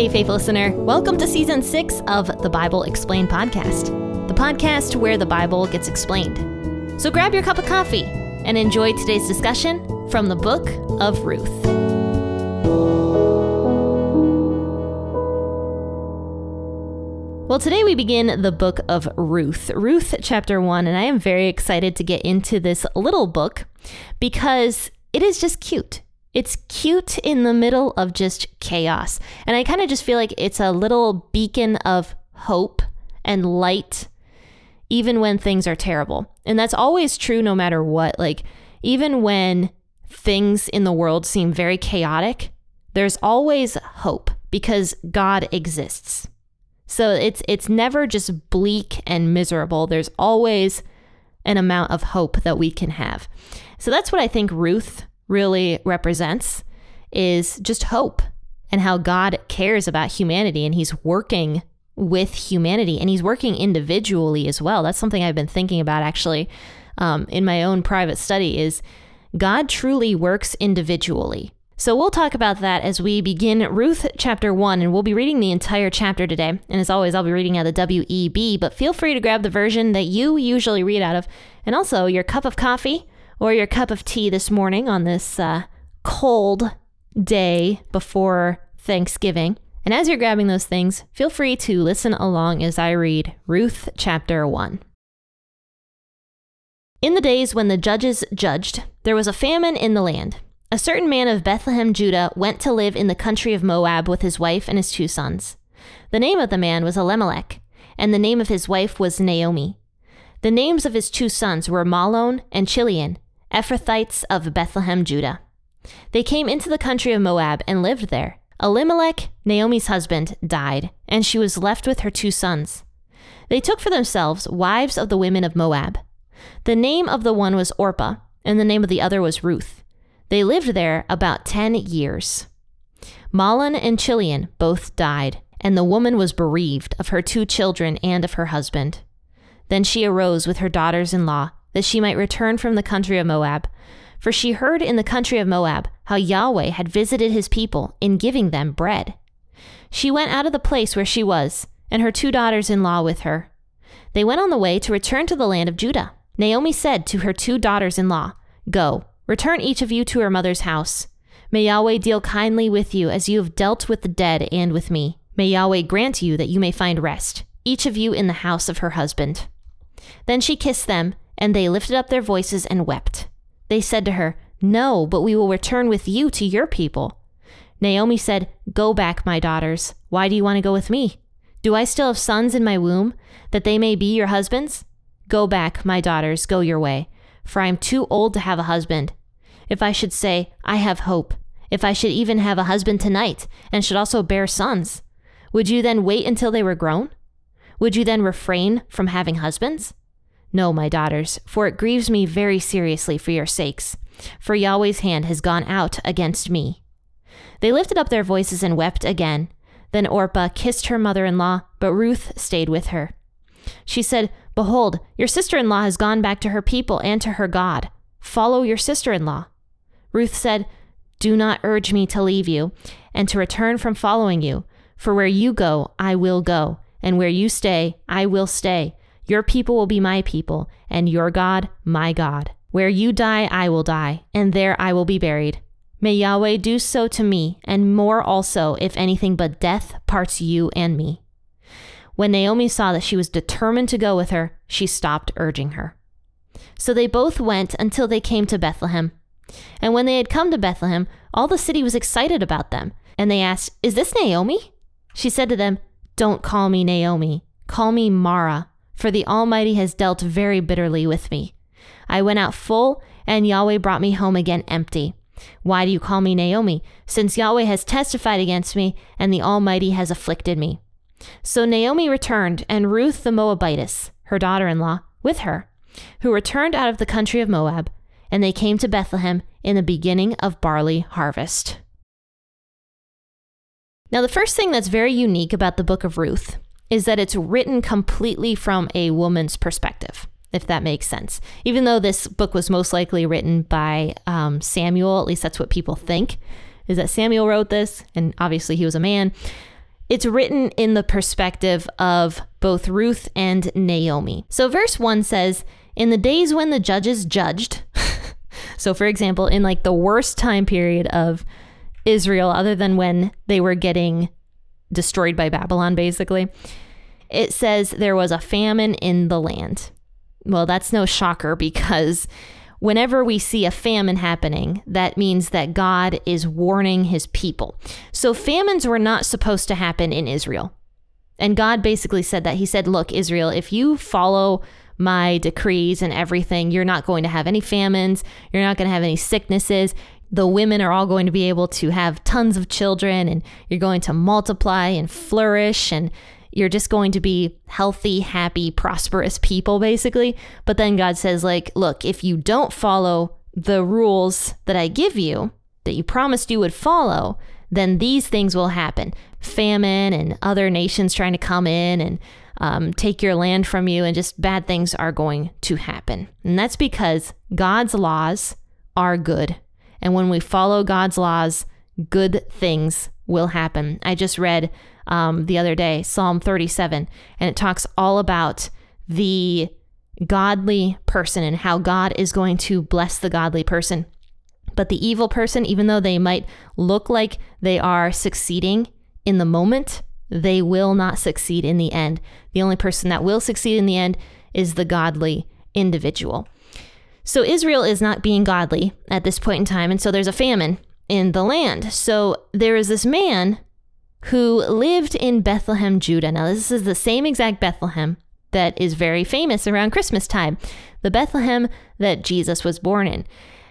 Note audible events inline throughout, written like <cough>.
Hey, faith listener. Welcome to season six of the Bible Explained podcast, the podcast where the Bible gets explained. So grab your cup of coffee and enjoy today's discussion from the book of Ruth. Well, today we begin the book of Ruth, Ruth chapter 1, and I am very excited to get into this little book because it is just cute. It's cute in the middle of just chaos. And I kind of just feel like it's a little beacon of hope and light, even when things are terrible. And that's always true no matter what. Like, even when things in the world seem very chaotic, there's always hope because God exists. So it's it's never just bleak and miserable. There's always an amount of hope that we can have. So that's what I think Ruth really represents is just hope and how God cares about humanity and he's working with humanity and he's working individually as well. That's something I've been thinking about actually um, in my own private study is God truly works individually. So we'll talk about that as we begin Ruth chapter 1 and we'll be reading the entire chapter today. And as always, I'll be reading out of WEB, but feel free to grab the version that you usually read out of and also your cup of coffee or your cup of tea this morning on this uh, cold day before Thanksgiving. And as you're grabbing those things, feel free to listen along as I read Ruth chapter 1. In the days when the judges judged, there was a famine in the land. A certain man of Bethlehem, Judah, went to live in the country of Moab with his wife and his two sons. The name of the man was Elimelech, and the name of his wife was Naomi. The names of his two sons were Mahlon and Chilion, Ephrathites of Bethlehem, Judah. They came into the country of Moab and lived there. Elimelech, Naomi's husband, died, and she was left with her two sons. They took for themselves wives of the women of Moab. The name of the one was Orpah, and the name of the other was Ruth. They lived there about ten years. Mahlon and Chilion both died, and the woman was bereaved of her two children and of her husband. Then she arose with her daughters in law that she might return from the country of Moab. For she heard in the country of Moab how Yahweh had visited his people in giving them bread. She went out of the place where she was, and her two daughters in law with her. They went on the way to return to the land of Judah. Naomi said to her two daughters in law, Go, return each of you to her mother's house. May Yahweh deal kindly with you as you have dealt with the dead and with me. May Yahweh grant you that you may find rest, each of you in the house of her husband. Then she kissed them and they lifted up their voices and wept. They said to her, No, but we will return with you to your people. Naomi said, Go back, my daughters. Why do you want to go with me? Do I still have sons in my womb, that they may be your husbands? Go back, my daughters, go your way, for I am too old to have a husband. If I should say, I have hope, if I should even have a husband tonight, and should also bear sons, would you then wait until they were grown? Would you then refrain from having husbands? No, my daughters, for it grieves me very seriously for your sakes, for Yahweh's hand has gone out against me. They lifted up their voices and wept again. Then Orpah kissed her mother in law, but Ruth stayed with her. She said, Behold, your sister in law has gone back to her people and to her God. Follow your sister in law. Ruth said, Do not urge me to leave you and to return from following you, for where you go, I will go, and where you stay, I will stay your people will be my people, and your God, my God. Where you die, I will die, and there I will be buried. May Yahweh do so to me, and more also, if anything but death parts you and me. When Naomi saw that she was determined to go with her, she stopped urging her. So they both went until they came to Bethlehem. And when they had come to Bethlehem, all the city was excited about them. And they asked, Is this Naomi? She said to them, Don't call me Naomi. Call me Mara, for the Almighty has dealt very bitterly with me. I went out full, and Yahweh brought me home again empty. Why do you call me Naomi? Since Yahweh has testified against me, and the Almighty has afflicted me. So Naomi returned, and Ruth the Moabitess, her daughter in law, with her, who returned out of the country of Moab, and they came to Bethlehem in the beginning of barley harvest. Now, the first thing that's very unique about the book of Ruth is that it's written completely from a woman's perspective, if that makes sense. Even though this book was most likely written by um, Samuel, at least that's what people think, is that Samuel wrote this, and obviously he was a man. it's written in the perspective of both Ruth and Naomi. So, verse 1 says, In the days when the judges judged, <laughs> so for example, in like the worst time period of Israel, other than when they were getting destroyed by Babylon, basically, it says there was a famine in the land. Well, that's no shocker because whenever we see a famine happening, that means that God is warning his people. So famines were not supposed to happen in Israel. And God basically said that. He said, Look, Israel, if you follow my decrees and everything, you're not going to have any famines, you're not going to have any sicknesses. The women are all going to be able to have tons of children, and you're going to multiply and flourish, and you're just going to be healthy, happy, prosperous people, basically. But then God says, like, look, if you don't follow the rules that I give you, that you promised you would follow, then these things will happen famine and other nations trying to come in and um, take your land from you, and just bad things are going to happen. And that's because God's laws are good. And when we follow God's laws, good things will happen. I just read um, the other day, Psalm 37, and it talks all about the godly person and how God is going to bless the godly person. But the evil person, even though they might look like they are succeeding in the moment, they will not succeed in the end. The only person that will succeed in the end is the godly individual. So Israel is not being godly at this point in time, and so there's a famine in the land. So there is this man who lived in Bethlehem, Judah. Now, this is the same exact Bethlehem that is very famous around Christmas time, the Bethlehem that Jesus was born in.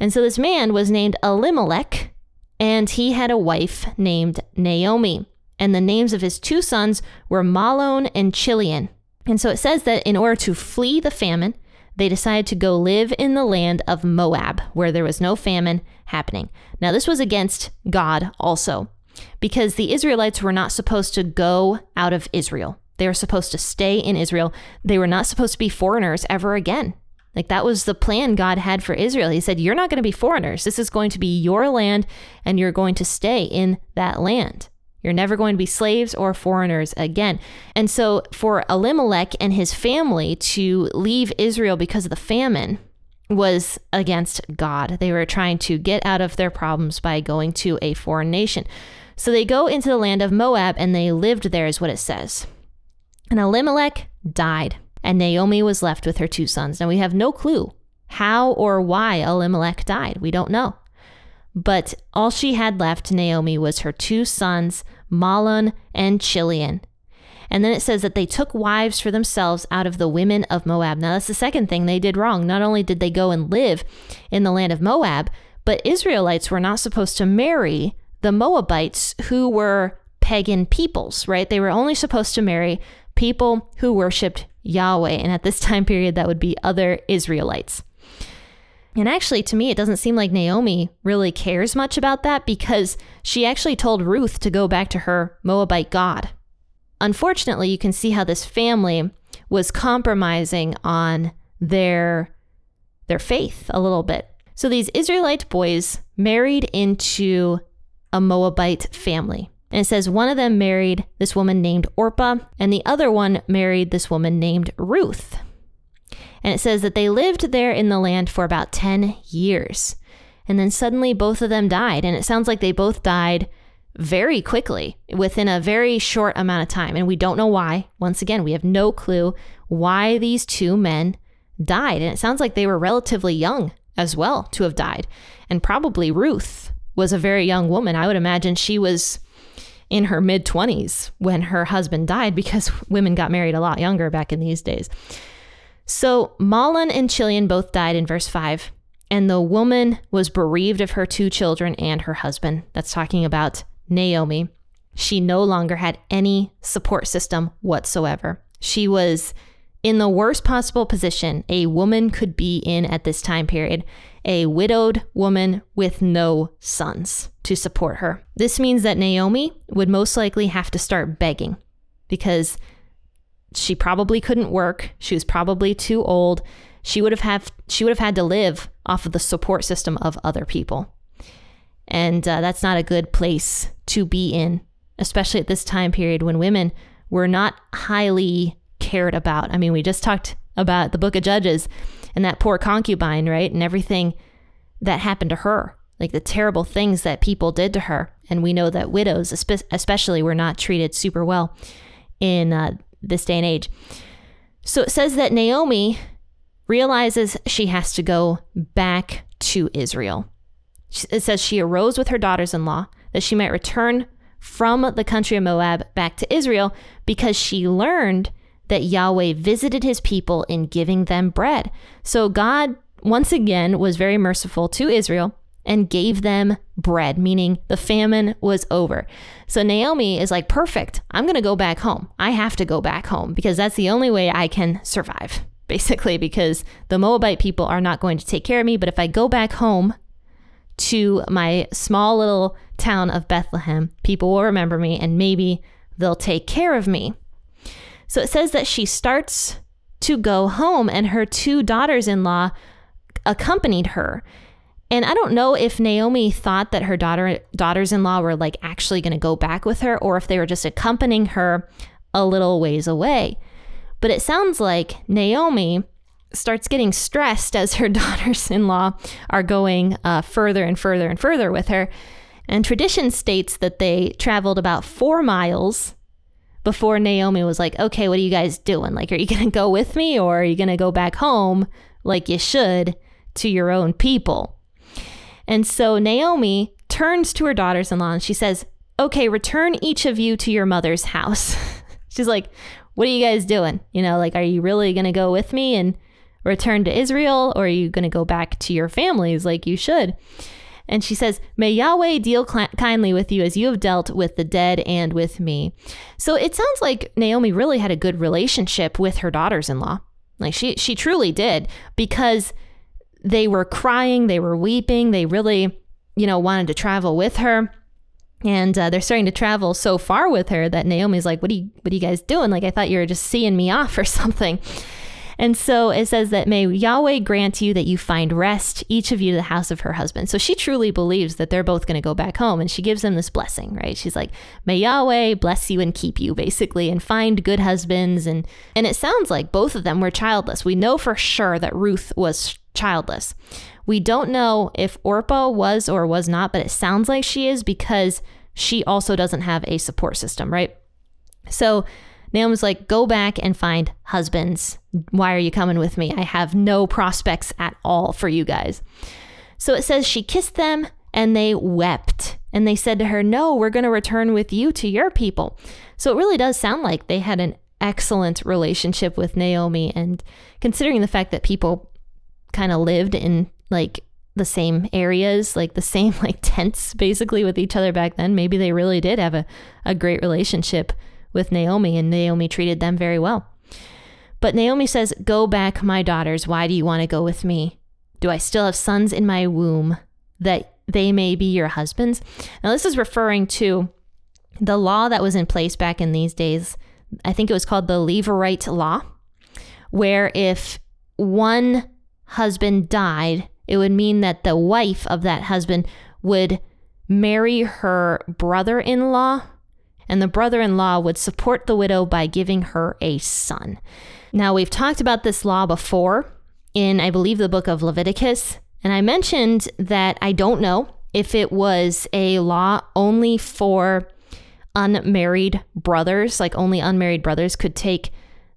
And so this man was named Elimelech, and he had a wife named Naomi. And the names of his two sons were Mahlon and Chilion. And so it says that in order to flee the famine, they decided to go live in the land of Moab, where there was no famine happening. Now, this was against God also because the Israelites were not supposed to go out of Israel. They were supposed to stay in Israel. They were not supposed to be foreigners ever again. Like that was the plan God had for Israel. He said, You're not going to be foreigners. This is going to be your land, and you're going to stay in that land. You're never going to be slaves or foreigners again. And so, for Elimelech and his family to leave Israel because of the famine was against God. They were trying to get out of their problems by going to a foreign nation. So they go into the land of Moab and they lived there, is what it says. And Elimelech died, and Naomi was left with her two sons. Now we have no clue how or why Elimelech died. We don't know. But all she had left, Naomi, was her two sons, Mahlon and Chilion. And then it says that they took wives for themselves out of the women of Moab. Now, that's the second thing they did wrong. Not only did they go and live in the land of Moab, but Israelites were not supposed to marry the Moabites who were pagan peoples, right? They were only supposed to marry people who worshiped Yahweh. And at this time period, that would be other Israelites. And actually, to me, it doesn't seem like Naomi really cares much about that because she actually told Ruth to go back to her Moabite God. Unfortunately, you can see how this family was compromising on their their faith a little bit. So these Israelite boys married into a Moabite family. And it says one of them married this woman named Orpah, and the other one married this woman named Ruth. And it says that they lived there in the land for about 10 years. And then suddenly both of them died. And it sounds like they both died very quickly within a very short amount of time. And we don't know why. Once again, we have no clue why these two men died. And it sounds like they were relatively young as well to have died. And probably Ruth was a very young woman. I would imagine she was in her mid 20s when her husband died because <laughs> women got married a lot younger back in these days. So Mahlon and Chilion both died in verse 5, and the woman was bereaved of her two children and her husband. That's talking about Naomi. She no longer had any support system whatsoever. She was in the worst possible position a woman could be in at this time period a widowed woman with no sons to support her. This means that Naomi would most likely have to start begging because she probably couldn't work. She was probably too old. She would have have she would have had to live off of the support system of other people. And uh, that's not a good place to be in, especially at this time period when women were not highly cared about. I mean, we just talked about the book of Judges and that poor concubine, right? And everything that happened to her, like the terrible things that people did to her. And we know that widows, especially, were not treated super well in uh, this day and age. So it says that Naomi realizes she has to go back to Israel. It says she arose with her daughters in law that she might return from the country of Moab back to Israel because she learned that Yahweh visited his people in giving them bread. So God, once again, was very merciful to Israel and gave them bread, meaning the famine was over. So Naomi is like, perfect. I'm going to go back home. I have to go back home because that's the only way I can survive, <laughs> basically, because the Moabite people are not going to take care of me. But if I go back home to my small little town of Bethlehem, people will remember me and maybe they'll take care of me. So it says that she starts to go home and her two daughters in law accompanied her. And I don't know if Naomi thought that her daughter daughters-in-law were like actually going to go back with her or if they were just accompanying her a little ways away. But it sounds like Naomi starts getting stressed as her <laughs> daughters-in-law are going uh, further and further and further with her. And tradition states that they traveled about four miles before Naomi was like, okay, what are you guys doing? Like, are you <laughs> going to go with me or are you going to go back home like you should to your own people? And so Naomi turns to her daughters in law and she says, okay, return each of you to your mother's house. <laughs> She's like, what are you guys doing? You know, like, are you really going to go with me and return to Israel or are you going to go back to your families like you should? And she says, May Yahweh deal cl- kindly with you as you have dealt with the dead and with me. So it sounds like Naomi really had a good relationship with her daughters in law. Like she, she truly did because they were crying, they were weeping, they really, you know, wanted to travel with her. And uh, they're starting to travel so far with her that Naomi's like, "What are you, what are you guys doing? Like, I thought you were just seeing me off <laughs> or something." And so it says that may Yahweh grant you that you find rest, each of you to the house of her husband. So she truly believes that they're both going to go back home. And she gives them this blessing, right? She's like, may Yahweh bless you and keep you, basically, and find good husbands. And, and it sounds like both of them were childless. We know for sure that Ruth was childless. We don't know if Orpah was or was not, but it sounds like she is because she also doesn't have a support system, right? So Naomi's like, go back and find husbands. Why are you coming with me? I have no prospects at all for you guys. So it says she kissed them and they wept. And they said to her, No, we're going to return with you to your people. So it really does sound like they had an excellent relationship with Naomi. And considering the fact that people kind of lived in like the same areas, like the <laughs> same like tents basically with each other back then, maybe they really did have a, a great relationship with Naomi, and Naomi treated them very well. But Naomi says, Go back, my daughters. Why do you want to go with me? Do I still have sons in my womb that they may be your husbands? Now, this is referring to the law that was in place back in these days. I think it was called the Levirate law, where if one husband died, it would mean that the wife of that husband would marry her brother in law and the brother in law would support the widow by giving her a son. Now, we've talked about this law before in, I believe, the book of Leviticus, and I mentioned that I don't know if it was a law only for unmarried brothers, like only unmarried brothers could take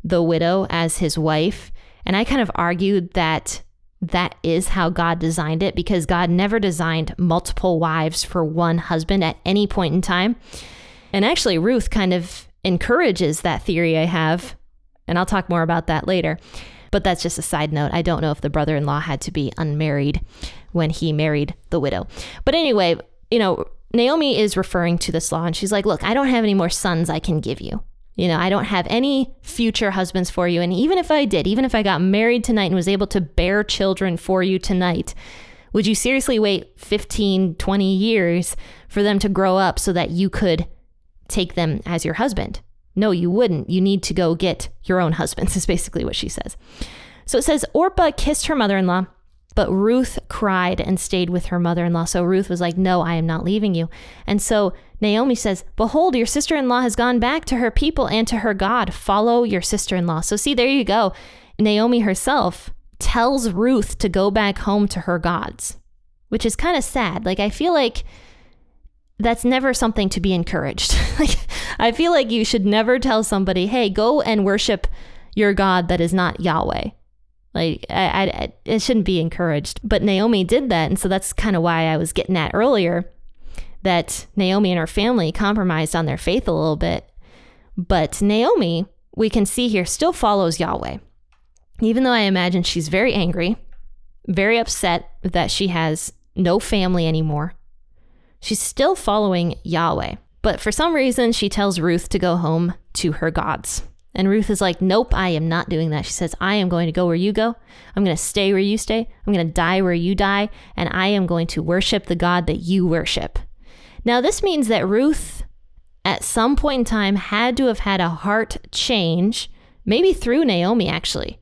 the widow as his wife. And I kind of argued that that is how God designed it because God never designed multiple wives for one husband at any point in time. And actually, Ruth kind of encourages that theory I have. And I'll talk more about that later. But that's just a side note. I don't know if the brother in law had to be unmarried when he married the widow. But anyway, you know, Naomi is referring to this law and she's like, Look, I don't have any more sons I can give you. You know, I don't have any future husbands for you. And even if I did, even if I got married tonight and was able to bear children for you tonight, would you seriously wait 15, 20 years for them to grow up so that you could take them as your husband. No, you wouldn't. You need to go get your own husbands, <laughs> is basically what she says. So it says Orpah kissed her mother in law But Ruth cried and stayed with her mother in law. So Ruth was like, No, I am not leaving you. And so Naomi says, Behold, your sister in law has gone back to her people and to her God. Follow your sister in law. So, see, there you go. Naomi herself tells Ruth to go back home to her gods, which is kind of sad. Like, I feel like that's never something to be encouraged. <laughs> like, I feel like you should never tell somebody, hey, go and worship your God that is not Yahweh. Like, I, I, it shouldn't be encouraged. But Naomi did that. And so that's kind of why I was getting at earlier that Naomi and her family compromised on their faith a little bit. But Naomi, we can see here, still follows Yahweh. Even though I imagine she's very angry, very upset that she has no family anymore, she's still following Yahweh. But for some reason, she tells Ruth to go home to her gods. And Ruth is like, Nope, I am not doing that. She says, I am going to go where you go. I'm going to stay where you stay. I'm going to die where you die. And I am going to worship the God that you worship. Now, this means that Ruth, at some point in time, had to have had a heart change, maybe through Naomi, actually,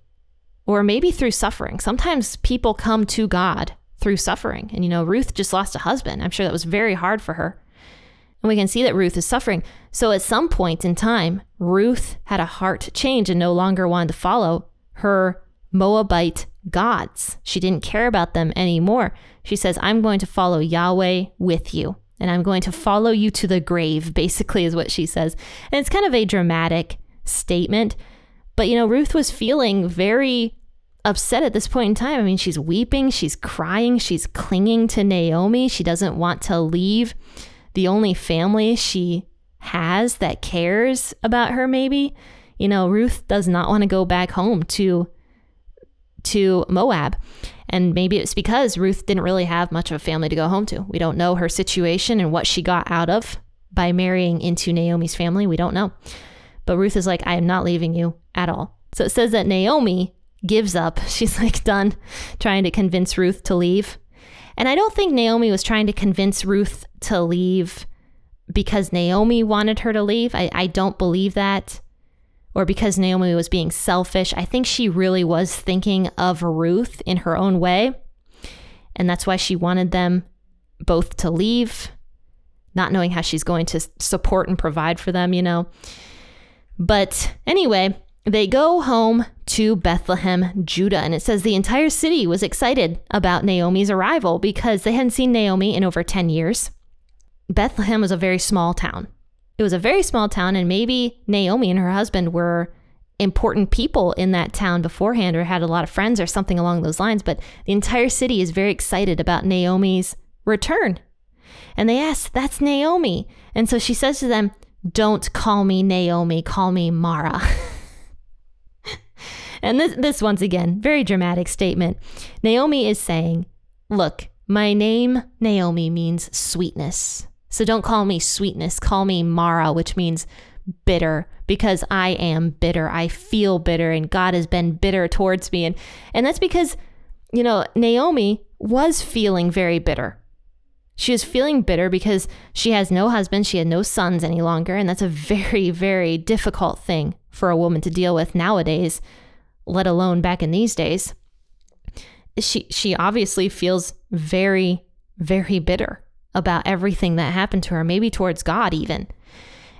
or maybe through suffering. Sometimes people come to God through suffering. And, you know, Ruth just lost a husband. I'm sure that was very hard for her. And we can see that Ruth is suffering. So at some point in time, Ruth had a heart change and no longer wanted to follow her Moabite gods. She didn't care about them anymore. She says, I'm going to follow Yahweh with you and I'm going to follow you to the grave, <laughs> basically, is what she says. And it's kind of a dramatic statement. But, you know, Ruth was feeling very upset at this point in time. I mean, she's weeping, she's crying, she's clinging to Naomi. She doesn't want to leave the only family she has that cares about her, maybe. You know, Ruth does not want to go back home to to Moab. And maybe it's because Ruth didn't really have much of a family to go home to. We don't know her situation and what she got out of by marrying into Naomi's family. We don't know. But Ruth is like, I am not leaving you at all. So it says that Naomi gives up. <laughs> She's like done trying to convince Ruth to leave. And I don't think Naomi was trying to convince Ruth to leave because Naomi wanted her to leave. I, I don't believe that or because Naomi was being selfish. I think she really was thinking of Ruth in her own way. And that's why she wanted them both to leave, not knowing how she's going to support and provide for them, you know. But anyway, they go home to Bethlehem, Judah, and it says the entire city was excited about Naomi's arrival because they hadn't seen Naomi in over 10 years. Bethlehem was a very small town it was a very small town, and maybe Naomi and her husband were important people in that town beforehand or had a lot of friends or something along those lines. But the entire city is very excited about Naomi's return. And they ask, That's Naomi. And so she says to them, Don't call me Naomi, call me Mara. <laughs> and this, this, once again, very dramatic statement. Naomi is saying, Look, my name, Naomi, means sweetness. So don't call me sweetness, call me Mara, which means bitter because I am bitter. I feel bitter and God has been bitter towards me and and that's because you know, Naomi was feeling very bitter. She was feeling bitter because she has no husband, she had no sons any longer, and that's a very very difficult thing for a woman to deal with nowadays, let alone back in these days. She she obviously feels very very bitter about everything that happened to her, maybe towards God even.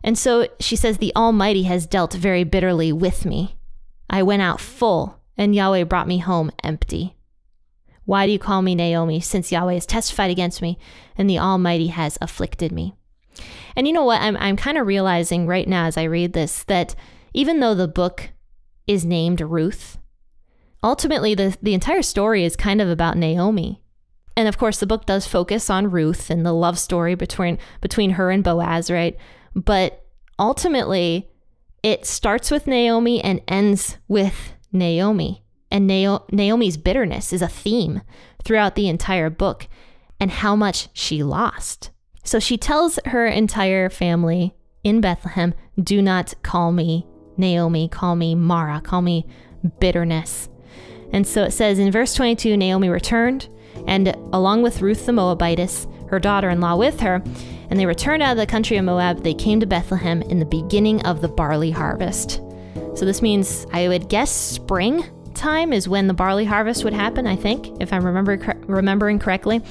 And so she says, The Almighty has dealt very bitterly with me. I went out full, and Yahweh brought me home empty. Why do you call me Naomi, since Yahweh has testified against me, and the Almighty has afflicted me? And you know what? I'm, I'm kind of realizing right now as I read this that even though the book is named Ruth, ultimately the, the entire story is kind of about Naomi. And of course, the book does focus on Ruth and the love story between between her and Boaz, right? But ultimately, it starts with Naomi and ends with Naomi. And Naomi's bitterness is a theme throughout the entire book and how much she lost. So she tells her entire family in Bethlehem, Do not call me Naomi, call me Mara, call me bitterness. And so it says in verse 22 Naomi returned and along with Ruth the Moabitess, her daughter in law with her, and they returned out of the country of Moab. They came to Bethlehem in the beginning of the barley harvest. So this means, I would guess, spring time is when the barley harvest would happen, I think, if I'm remember, remembering correctly.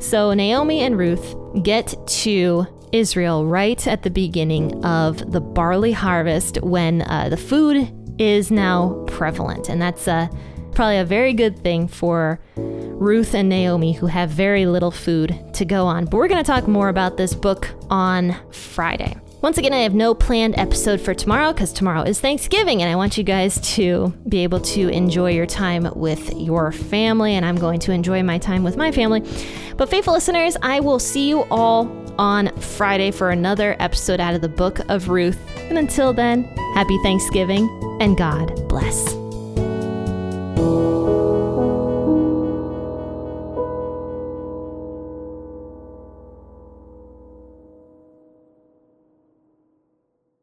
So Naomi and Ruth get to Israel right at the beginning of the barley harvest when uh, the food is now prevalent. And that's uh, probably a very good thing for Ruth and Naomi, who have very little food to go on. But we're going to talk more about this book on Friday. Once again, I have no planned episode for tomorrow because tomorrow is Thanksgiving and I want you guys to be able to enjoy your time with your family, and I'm going to enjoy my time with my family. But, faithful listeners, I will see you all on Friday for another episode out of the book of Ruth. And until then, happy Thanksgiving and God bless.